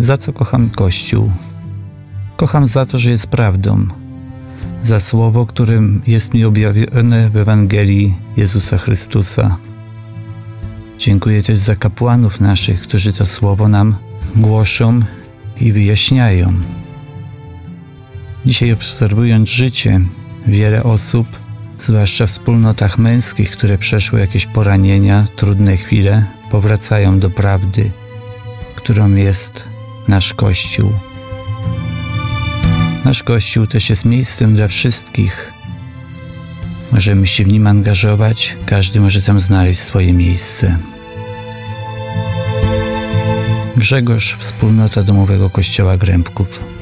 Za co kocham Kościół? Kocham za to, że jest prawdą, za słowo, którym jest mi objawione w Ewangelii Jezusa Chrystusa. Dziękuję też za kapłanów naszych, którzy to słowo nam głoszą i wyjaśniają. Dzisiaj obserwując życie, wiele osób, zwłaszcza w wspólnotach męskich, które przeszły jakieś poranienia, trudne chwile, powracają do prawdy, którą jest nasz Kościół. Nasz Kościół też jest miejscem dla wszystkich. Możemy się w nim angażować, każdy może tam znaleźć swoje miejsce. Grzegorz, Wspólnota Domowego Kościoła Grębków.